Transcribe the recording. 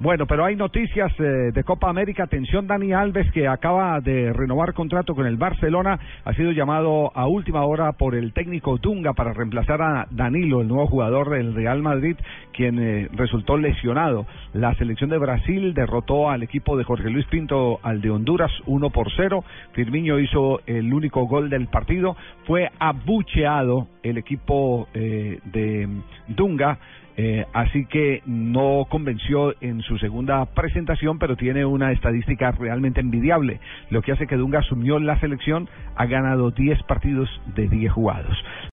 Bueno, pero hay noticias eh, de Copa América. Atención, Dani Alves, que acaba de renovar contrato con el Barcelona, ha sido llamado a última hora por el técnico Dunga para reemplazar a Danilo, el nuevo jugador del Real Madrid, quien eh, resultó lesionado. La selección de Brasil derrotó al equipo de Jorge Luis Pinto al de Honduras 1 por 0. Firmino hizo el único gol del partido. Fue abucheado el equipo eh, de Dunga. Eh, así que no convenció en su segunda presentación, pero tiene una estadística realmente envidiable, lo que hace que Dunga asumió la selección, ha ganado 10 partidos de 10 jugados.